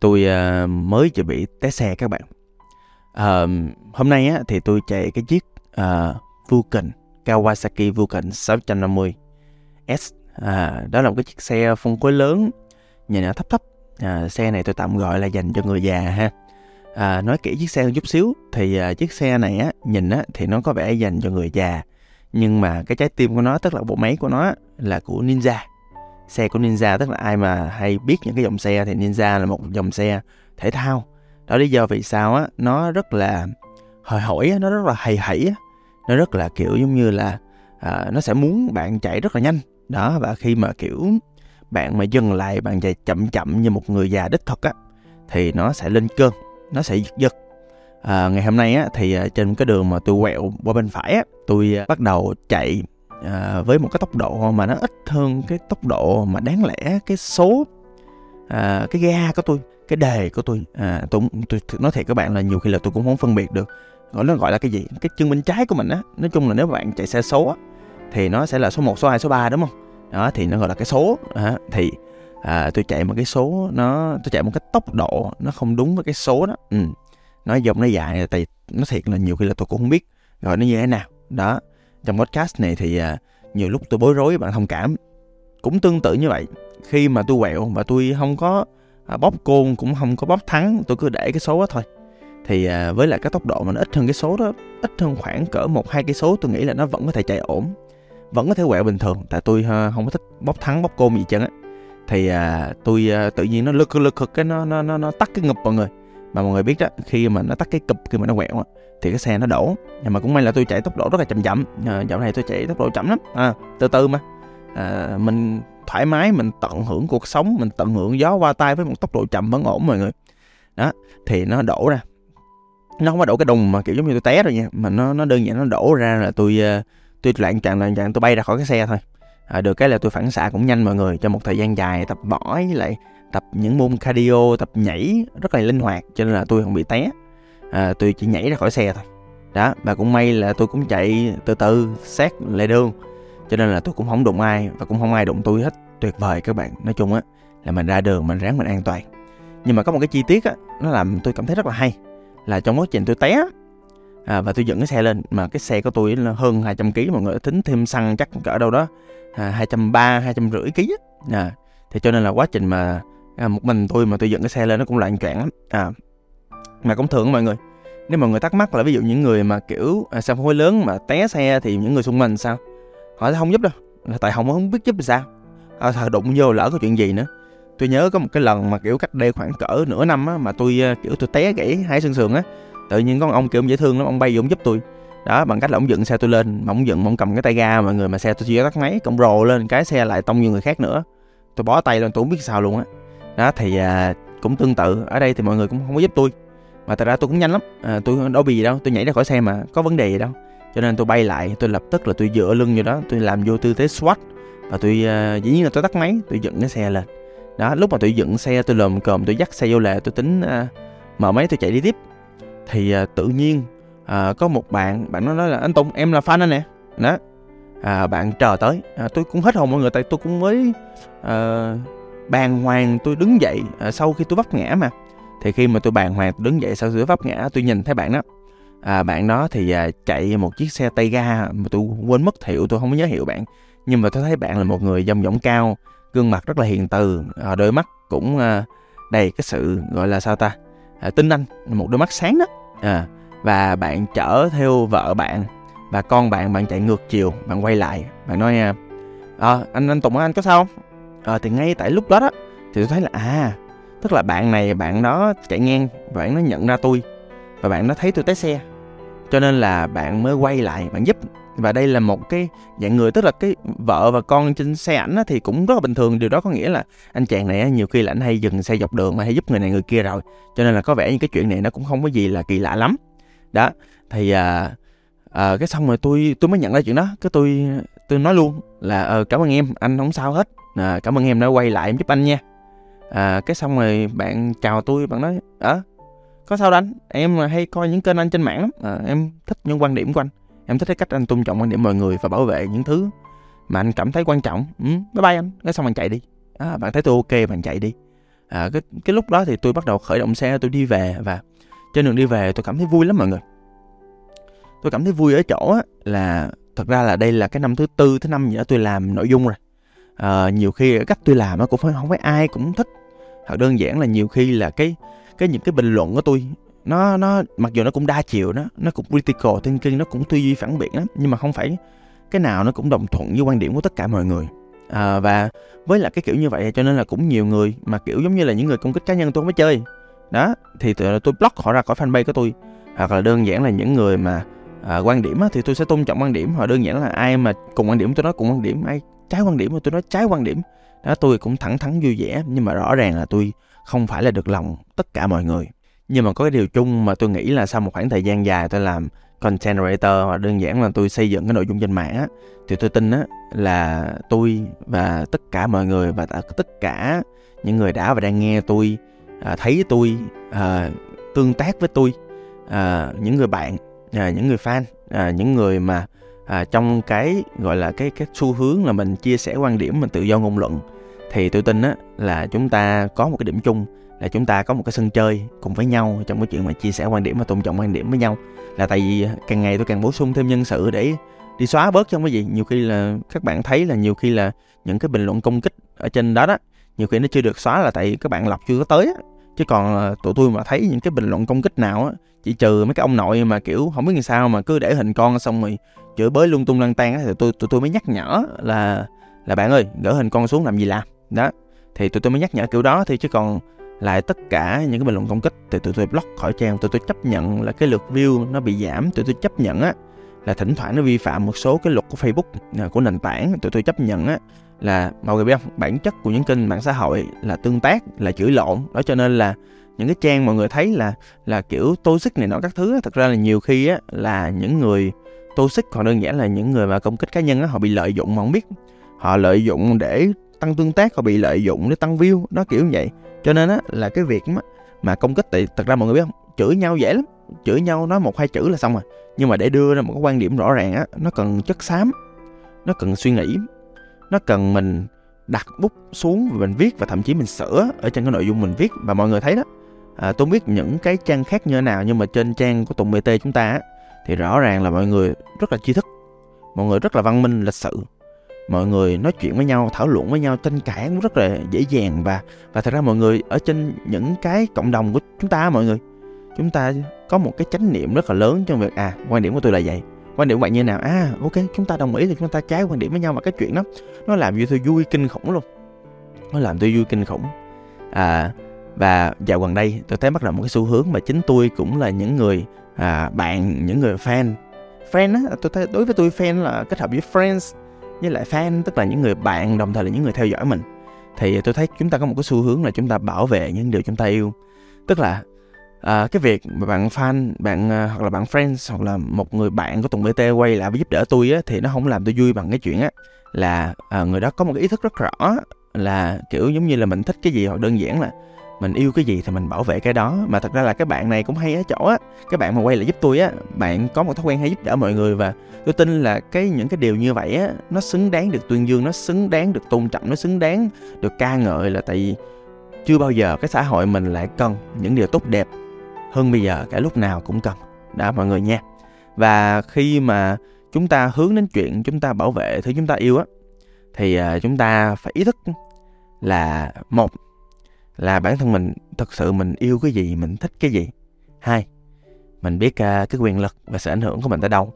tôi uh, mới chuẩn bị test xe các bạn. Uh, hôm nay á, thì tôi chạy cái chiếc uh, Vulcan Kawasaki Vulcan 650 S. À, đó là một cái chiếc xe phân khối lớn, nhìn nó thấp thấp. À, xe này tôi tạm gọi là dành cho người già ha. À, nói kỹ chiếc xe một chút xíu thì à, chiếc xe này á nhìn á thì nó có vẻ dành cho người già nhưng mà cái trái tim của nó tức là bộ máy của nó là của Ninja xe của Ninja tức là ai mà hay biết những cái dòng xe thì Ninja là một dòng xe thể thao. Đó lý do vì sao á nó rất là hời hỏi nó rất là hay hẩy á. Nó rất là kiểu giống như là à, nó sẽ muốn bạn chạy rất là nhanh. Đó và khi mà kiểu bạn mà dừng lại bạn chạy chậm chậm như một người già đích thực á thì nó sẽ lên cơn nó sẽ giật giật. À, ngày hôm nay á thì à, trên cái đường mà tôi quẹo qua bên phải á tôi à, bắt đầu chạy à, với một cái tốc độ mà nó ít hơn cái tốc độ mà đáng lẽ cái số à, cái ga của tôi cái đề của tôi à, tôi, tôi nói thiệt các bạn là nhiều khi là tôi cũng không phân biệt được. Gọi nó gọi là cái gì? Cái chân bên trái của mình á. Nói chung là nếu bạn chạy xe số á, thì nó sẽ là số 1, số 2, số 3 đúng không? Đó thì nó gọi là cái số à, thì à, tôi chạy một cái số nó tôi chạy một cái tốc độ nó không đúng với cái số đó. Ừ. nó dòng nó dài tại nó thiệt là nhiều khi là tôi cũng không biết gọi nó như thế nào. Đó trong podcast này thì à, nhiều lúc tôi bối rối bạn thông cảm. Cũng tương tự như vậy khi mà tôi quẹo và tôi không có à, bóp côn cũng không có bóp thắng tôi cứ để cái số đó thôi. Thì à, với lại cái tốc độ mà nó ít hơn cái số đó ít hơn khoảng cỡ một hai cái số tôi nghĩ là nó vẫn có thể chạy ổn. Vẫn có thể quẹo bình thường tại tôi à, không có thích bóp thắng bóp côn gì chân á. Thì à, tôi à, tự nhiên nó lực lực cực cái nó nó nó nó tắt cái ngập mọi người. Mà mọi người biết đó khi mà nó tắt cái cụp khi mà nó quẹo thì cái xe nó đổ. Nhưng mà cũng may là tôi chạy tốc độ rất là chậm chậm. À, dạo này tôi chạy tốc độ chậm lắm. À, từ từ mà. À, mình thoải mái mình tận hưởng cuộc sống mình tận hưởng gió qua tay với một tốc độ chậm vẫn ổn mọi người. Đó thì nó đổ ra. Nó không có đổ cái đùng mà kiểu giống như tôi té rồi nha mà nó nó đơn giản nó đổ ra là tôi ờ, tôi loạn trạng loạn trạng tôi bay ra khỏi cái xe thôi. À, được cái là tôi phản xạ cũng nhanh mọi người trong một thời gian dài tập mỏi với lại tập những môn cardio tập nhảy rất là linh hoạt cho nên là tôi không bị té à, tôi chỉ nhảy ra khỏi xe thôi. Đó và cũng may là tôi cũng chạy từ từ sát lề đường. Cho nên là tôi cũng không đụng ai và cũng không ai đụng tôi hết. Tuyệt vời các bạn. Nói chung á là mình ra đường mình ráng mình an toàn. Nhưng mà có một cái chi tiết á nó làm tôi cảm thấy rất là hay. Là trong quá trình tôi té à, và tôi dựng cái xe lên mà cái xe của tôi là hơn 200 kg mọi người tính thêm xăng chắc cỡ đâu đó à, 230 250 kg à, thì cho nên là quá trình mà à, một mình tôi mà tôi dựng cái xe lên nó cũng loạn choạng lắm. À mà cũng thường mọi người. Nếu mọi người thắc mắc là ví dụ những người mà kiểu à, xe hối lớn mà té xe thì những người xung quanh sao? Họ sẽ không giúp đâu là tại họ không biết giúp làm sao? À, đụng vô lỡ có chuyện gì nữa. Tôi nhớ có một cái lần mà kiểu cách đây khoảng cỡ nửa năm á mà tôi à, kiểu tôi té gãy hai xương sườn á. Tự nhiên có một ông kiểu ông dễ thương lắm ông bay vô ông giúp tôi. Đó bằng cách là ông dựng xe tôi lên mà ông dựng mà ông cầm cái tay ga mọi người mà xe tôi chưa tắt máy cộng rồ lên cái xe lại tông như người khác nữa. Tôi bó tay lên tôi không biết sao luôn á. Đó. đó thì à, cũng tương tự ở đây thì mọi người cũng không có giúp tôi mà thật ra tôi cũng nhanh lắm. À, tôi đâu bị gì đâu. Tôi nhảy ra khỏi xe mà có vấn đề gì đâu. Cho nên tôi bay lại tôi lập tức là tôi dựa lưng vô đó. Tôi làm vô tư thế SWAT. Và tôi uh, dĩ nhiên là tôi tắt máy tôi dựng cái xe lên. Đó lúc mà tôi dựng xe tôi lồm cồm tôi dắt xe vô lề tôi tính uh, mở máy tôi chạy đi tiếp. Thì uh, tự nhiên uh, có một bạn bạn nó nói là anh Tùng em là fan anh nè. Đó. À, bạn chờ tới. À, tôi cũng hết hồn mọi người tại tôi cũng mới uh, bàng hoàng tôi đứng dậy à, sau khi tôi vấp ngã mà thì khi mà tôi bàng hoàng tôi đứng dậy sau giữa vấp ngã tôi nhìn thấy bạn đó. À, bạn đó thì à, chạy một chiếc xe tay ga mà tôi quên mất hiệu tôi không nhớ hiệu bạn. Nhưng mà tôi thấy bạn là một người dông dỏng cao gương mặt rất là hiền từ à, đôi mắt cũng à, đầy cái sự gọi là sao ta à, tinh anh một đôi mắt sáng đó. À, và bạn chở theo vợ bạn và con bạn bạn chạy ngược chiều bạn quay lại bạn nói à ờ, anh anh Tùng anh có sao không? À, thì ngay tại lúc đó đó thì tôi thấy là à tức là bạn này bạn đó chạy ngang và bạn nó nhận ra tôi và bạn nó thấy tôi té xe. Cho nên là bạn mới quay lại bạn giúp. Và đây là một cái dạng người tức là cái vợ và con trên xe ảnh thì cũng rất là bình thường. Điều đó có nghĩa là anh chàng này nhiều khi là anh hay dừng xe dọc đường mà hay giúp người này người kia rồi. Cho nên là có vẻ như cái chuyện này nó cũng không có gì là kỳ lạ lắm. Đó thì à, à, cái xong rồi tôi tôi mới nhận ra chuyện đó. Cái tôi tôi nói luôn là ờ, cảm ơn em anh không sao hết. À, cảm ơn em đã quay lại em giúp anh nha à, cái xong rồi bạn chào tôi bạn nói ờ có sao đánh em hay coi những kênh anh trên mạng lắm. À, em thích những quan điểm của anh. Em thích cái cách anh tôn trọng quan điểm mọi người và bảo vệ những thứ mà anh cảm thấy quan trọng. Ừ, bye bye anh. Cái xong anh chạy đi. À, bạn thấy tôi ok bạn chạy đi. À, cái cái lúc đó thì tôi bắt đầu khởi động xe tôi đi về và trên đường đi về tôi cảm thấy vui lắm mọi người. Tôi cảm thấy vui ở chỗ là thật ra là đây là cái năm thứ tư thứ năm gì đó tôi làm nội dung rồi à, nhiều khi cách tôi làm nó cũng phải không phải ai cũng thích. Hoặc đơn giản là nhiều khi là cái cái những cái bình luận của tôi nó nó mặc dù nó cũng đa chiều đó nó cũng critical thinking nó cũng tư duy phản biện lắm nhưng mà không phải cái nào nó cũng đồng thuận với quan điểm của tất cả mọi người. À, và với là cái kiểu như vậy cho nên là cũng nhiều người mà kiểu giống như là những người công kích cá nhân tôi không có chơi. Đó thì tôi, tôi block họ ra khỏi fanpage của tôi. Hoặc là đơn giản là những người mà à, quan điểm á, thì tôi sẽ tôn trọng quan điểm. Hoặc đơn giản là ai mà cùng quan điểm tôi nói cùng quan điểm ai trái quan điểm mà tôi nói trái quan điểm. Đó tôi cũng thẳng thắn vui vẻ nhưng mà rõ ràng là tôi không phải là được lòng tất cả mọi người. Nhưng mà có cái điều chung mà tôi nghĩ là sau một khoảng thời gian dài tôi làm content creator hoặc đơn giản là tôi xây dựng cái nội dung trên mạng á thì tôi tin á là tôi và tất cả mọi người và tất cả những người đã và đang nghe tôi à, thấy tôi à, tương tác với tôi à, những người bạn à, những người fan à, những người mà à, trong cái gọi là cái cái xu hướng là mình chia sẻ quan điểm mình tự do ngôn luận thì tôi tin á là chúng ta có một cái điểm chung là chúng ta có một cái sân chơi cùng với nhau trong cái chuyện mà chia sẻ quan điểm và tôn trọng quan điểm với nhau. Là tại vì à, càng ngày tôi càng bổ sung thêm nhân sự để đi xóa bớt trong cái gì. Nhiều khi là các bạn thấy là nhiều khi là những cái bình luận công kích ở trên đó đó nhiều khi nó chưa được xóa là tại các bạn lọc chưa có tới á chứ còn ờ, tụi tôi mà thấy những cái bình luận công kích nào á, chỉ trừ mấy cái ông nội mà, kiểu, không biết làm sao mà cứ để hình con xong rồi chửi bới lung tung lăng tan á, thì tôi tụi tôi mới nhắc nhở là là bạn ơi, gỡ hình con xuống làm gì làm. Đó, thì tụi tôi mới nhắc nhở kiểu đó thì chứ còn lại tất cả những cái bình luận công kích thì tụi tôi block khỏi trang. Tụi tôi chấp nhận là cái lượt view nó bị giảm. Tụi tôi chấp nhận á, là thỉnh thoảng nó vi phạm một số cái luật của Facebook à, của nền tảng. Tụi tôi chấp nhận á là mọi người biết không? Bản chất của những kênh mạng xã hội là tương tác là chửi lộn. Đó cho nên là những cái trang mọi người thấy là là kiểu toxic này nọ các thứ thật ra là nhiều khi á là những người toxic còn đơn giản là những người mà công kích cá nhân á họ bị lợi dụng mà không biết. Họ lợi dụng để tăng tương tác họ bị lợi dụng để tăng view nó kiểu như vậy. Cho nên á là cái việc mà, mà công kích thì thật ra mọi người biết không? Chửi nhau dễ lắm. Chửi nhau nói một hai chữ là xong rồi. Nhưng mà để đưa ra một cái quan điểm rõ ràng á nó cần chất xám nó cần suy nghĩ nó cần mình đặt bút xuống và mình viết và thậm chí mình sửa ở trên cái nội dung mình viết và mọi người thấy đó. À, tôi biết những cái trang khác như thế nào nhưng mà trên trang của tùng bt chúng ta á, thì rõ ràng là mọi người rất là tri thức mọi người rất là văn minh lịch sự. Mọi người nói chuyện với nhau thảo luận với nhau tranh cãi cũng rất là dễ dàng và và thật ra mọi người ở trên những cái cộng đồng của chúng ta mọi người chúng ta có một cái chánh niệm rất là lớn trong việc à quan điểm của tôi là vậy quan điểm của bạn như nào? À ok chúng ta đồng ý thì chúng ta trái quan điểm với nhau mà cái chuyện đó nó làm cho tôi vui kinh khủng luôn. Nó làm tôi vui kinh khủng. À và dạo gần đây tôi thấy bắt đầu một cái xu hướng mà chính tôi cũng là những người à, bạn những người fan. Fan á tôi thấy đối với tôi fan là kết hợp với friends với lại fan tức là những người bạn đồng thời là những người theo dõi mình. Thì tôi thấy chúng ta có một cái xu hướng là chúng ta bảo vệ những điều chúng ta yêu. Tức là à, cái việc mà bạn fan bạn à, hoặc là bạn friends hoặc là một người bạn của tùng bt quay lại và giúp đỡ tôi á thì nó không làm tôi vui bằng cái chuyện á là à, người đó có một cái ý thức rất rõ là kiểu giống như là mình thích cái gì hoặc đơn giản là mình yêu cái gì thì mình bảo vệ cái đó. Mà thật ra là cái bạn này cũng hay ở chỗ á cái bạn mà quay lại giúp tôi á bạn có một thói quen hay giúp đỡ mọi người và tôi tin là cái những cái điều như vậy á nó xứng đáng được tuyên dương nó xứng đáng được tôn trọng nó xứng đáng được ca ngợi là tại vì chưa bao giờ cái xã hội mình lại cần những điều tốt đẹp hơn bây giờ cả lúc nào cũng cần. Đã mọi người nha. Và khi mà chúng ta hướng đến chuyện chúng ta bảo vệ thứ chúng ta yêu á thì à, chúng ta phải ý thức là một là bản thân mình thật sự mình yêu cái gì mình thích cái gì. Hai mình biết à, cái quyền lực và sự ảnh hưởng của mình tới đâu.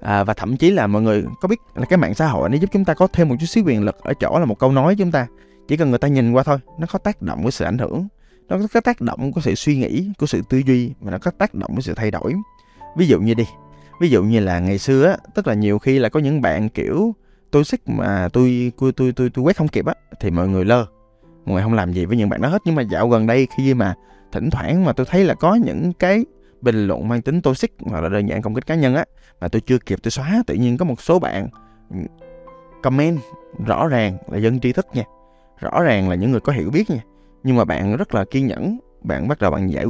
À, và thậm chí là mọi người có biết là cái mạng xã hội nó giúp chúng ta có thêm một chút xíu quyền lực ở chỗ là một câu nói chúng ta chỉ cần người ta nhìn qua thôi nó có tác động với sự ảnh hưởng nó có tác động của sự suy nghĩ của sự tư duy và nó có tác động của sự thay đổi. Ví dụ như đi ví dụ như là ngày xưa á tức là nhiều khi là có những bạn kiểu tôi xích mà tôi tôi tôi tôi, tôi quét không kịp á thì mọi người lơ. Mọi người không làm gì với những bạn đó hết. Nhưng mà dạo gần đây khi mà thỉnh thoảng mà tôi thấy là có những cái bình luận mang tính toxic hoặc là đơn giản công kích cá nhân á mà tôi chưa kịp tôi xóa tự nhiên có một số bạn ừ, comment rõ ràng là dân tri thức nha. Rõ ràng là những người có hiểu biết nha nhưng mà bạn rất là kiên nhẫn. Bạn bắt đầu bạn giải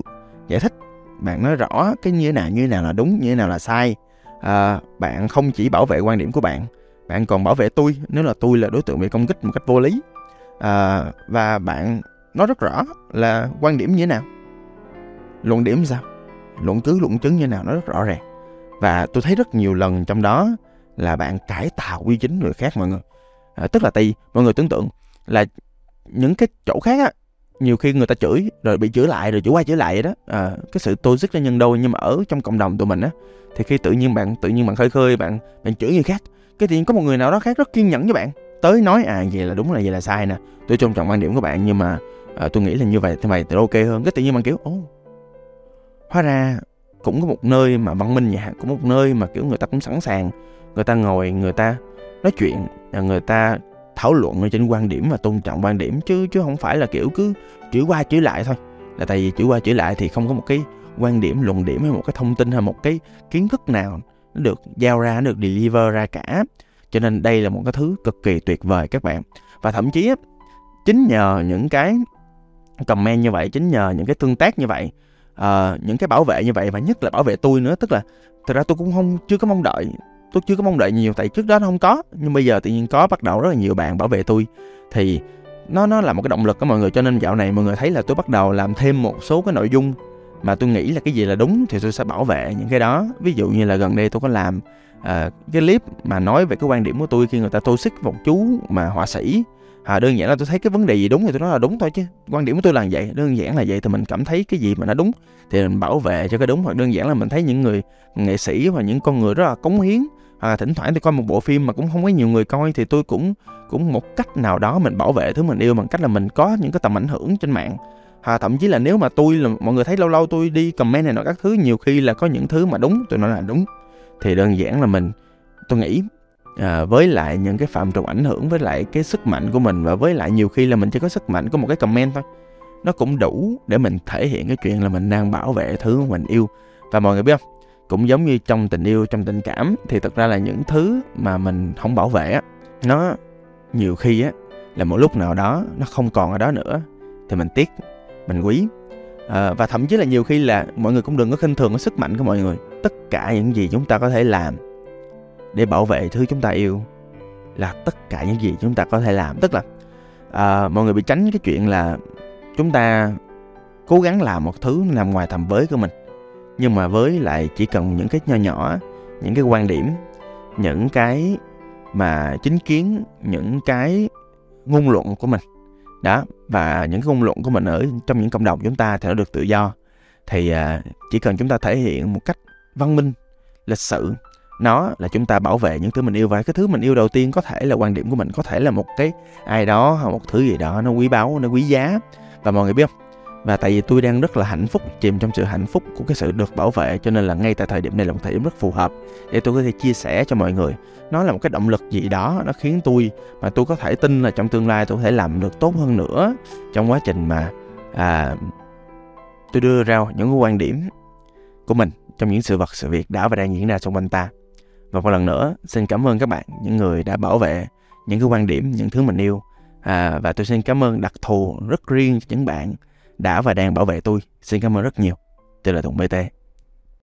giải thích. Bạn nói rõ cái như thế nào như thế nào là đúng như thế nào là sai. À, bạn không chỉ bảo vệ quan điểm của bạn bạn còn bảo vệ tôi. Nếu là tôi là đối tượng bị công kích một cách vô lý. À, và bạn nói rất rõ là quan điểm như thế nào. Luận điểm sao? Luận cứ luận chứng như thế nào nó rất rõ ràng. Và tôi thấy rất nhiều lần trong đó là bạn cải tạo quy chính người khác mọi người. À, tức là tùy mọi người tưởng tượng là những cái chỗ khác á nhiều khi người ta chửi rồi bị chửi lại rồi chửi qua chửi lại vậy đó. À, cái sự tôi dứt ra nhân đôi nhưng mà ở trong cộng đồng tụi mình á thì khi tự nhiên bạn tự nhiên bạn khơi khơi bạn bạn chửi người khác cái tự nhiên có một người nào đó khác rất kiên nhẫn với bạn tới nói à vậy là đúng là vậy là sai nè tôi tôn trọng quan điểm của bạn nhưng mà à, tôi nghĩ là như vậy thì mày thì ok hơn. Cái tự nhiên bạn kiểu ô hóa ra cũng có một nơi mà văn minh nhà cũng một nơi mà kiểu người ta cũng sẵn sàng người ta ngồi người ta nói chuyện à, người ta thảo luận ở trên quan điểm và tôn trọng quan điểm chứ chứ không phải là kiểu cứ chửi qua chửi lại thôi. Là tại vì chửi qua chửi lại thì không có một cái quan điểm luận điểm hay một cái thông tin hay một cái kiến thức nào nó được giao ra nó được deliver ra cả. Cho nên đây là một cái thứ cực kỳ tuyệt vời các bạn. Và thậm chí chính nhờ những cái comment như vậy chính nhờ những cái tương tác như vậy uh, những cái bảo vệ như vậy và nhất là bảo vệ tôi nữa tức là thật ra tôi cũng không chưa có mong đợi tôi chưa có mong đợi nhiều tại trước đó nó không có. Nhưng bây giờ tự nhiên có bắt đầu rất là nhiều bạn bảo vệ tôi. Thì nó nó là một cái động lực đó mọi người cho nên dạo này mọi người thấy là tôi bắt đầu làm thêm một số cái nội dung mà tôi nghĩ là cái gì là đúng thì tôi sẽ bảo vệ những cái đó. Ví dụ như là gần đây tôi có làm uh, cái clip mà nói về cái quan điểm của tôi khi người ta tô xích một chú mà họa sĩ à, đơn giản là tôi thấy cái vấn đề gì đúng thì tôi nói là đúng thôi chứ. Quan điểm của tôi là vậy đơn giản là vậy thì mình cảm thấy cái gì mà nó đúng thì mình bảo vệ cho cái đúng. Hoặc đơn giản là mình thấy những người nghệ sĩ và những con người rất là cống hiến. Hoặc là thỉnh thoảng tôi coi một bộ phim mà cũng không có nhiều người coi thì tôi cũng cũng một cách nào đó mình bảo vệ thứ mình yêu bằng cách là mình có những cái tầm ảnh hưởng trên mạng. À, thậm chí là nếu mà tôi là mọi người thấy lâu lâu tôi đi comment này nọ các thứ nhiều khi là có những thứ mà đúng tôi nói là đúng. Thì đơn giản là mình tôi nghĩ à, với lại những cái phạm trù ảnh hưởng với lại cái sức mạnh của mình và với lại nhiều khi là mình chỉ có sức mạnh có một cái comment thôi. Nó cũng đủ để mình thể hiện cái chuyện là mình đang bảo vệ thứ mình yêu. Và mọi người biết không? Cũng giống như trong tình yêu trong tình cảm thì thực ra là những thứ mà mình không bảo vệ á nó nhiều khi á là một lúc nào đó nó không còn ở đó nữa thì mình tiếc mình quý. À, và thậm chí là nhiều khi là mọi người cũng đừng có khinh thường cái sức mạnh của mọi người. Tất cả những gì chúng ta có thể làm để bảo vệ thứ chúng ta yêu là tất cả những gì chúng ta có thể làm. Tức là à, mọi người bị tránh cái chuyện là chúng ta cố gắng làm một thứ nằm ngoài tầm với của mình nhưng mà với lại chỉ cần những cái nho nhỏ những cái quan điểm những cái mà chính kiến những cái ngôn luận của mình đó và những cái ngôn luận của mình ở trong những cộng đồng chúng ta thì nó được tự do thì à, chỉ cần chúng ta thể hiện một cách văn minh lịch sự nó là chúng ta bảo vệ những thứ mình yêu và cái thứ mình yêu đầu tiên có thể là quan điểm của mình có thể là một cái ai đó hoặc một thứ gì đó nó quý báu nó quý giá. Và mọi người biết không? Và tại vì tôi đang rất là hạnh phúc chìm trong sự hạnh phúc của cái sự được bảo vệ cho nên là ngay tại thời điểm này là một thời điểm rất phù hợp để tôi có thể chia sẻ cho mọi người. Nó là một cái động lực gì đó nó khiến tôi mà tôi có thể tin là trong tương lai tôi có thể làm được tốt hơn nữa trong quá trình mà à, tôi đưa ra những cái quan điểm của mình trong những sự vật sự việc đã và đang diễn ra xung quanh ta và một lần nữa xin cảm ơn các bạn những người đã bảo vệ những cái quan điểm những thứ mình yêu. À, và tôi xin cảm ơn đặc thù rất riêng cho những bạn đã và đang bảo vệ tôi. Xin cảm ơn rất nhiều. Tôi là tùng bt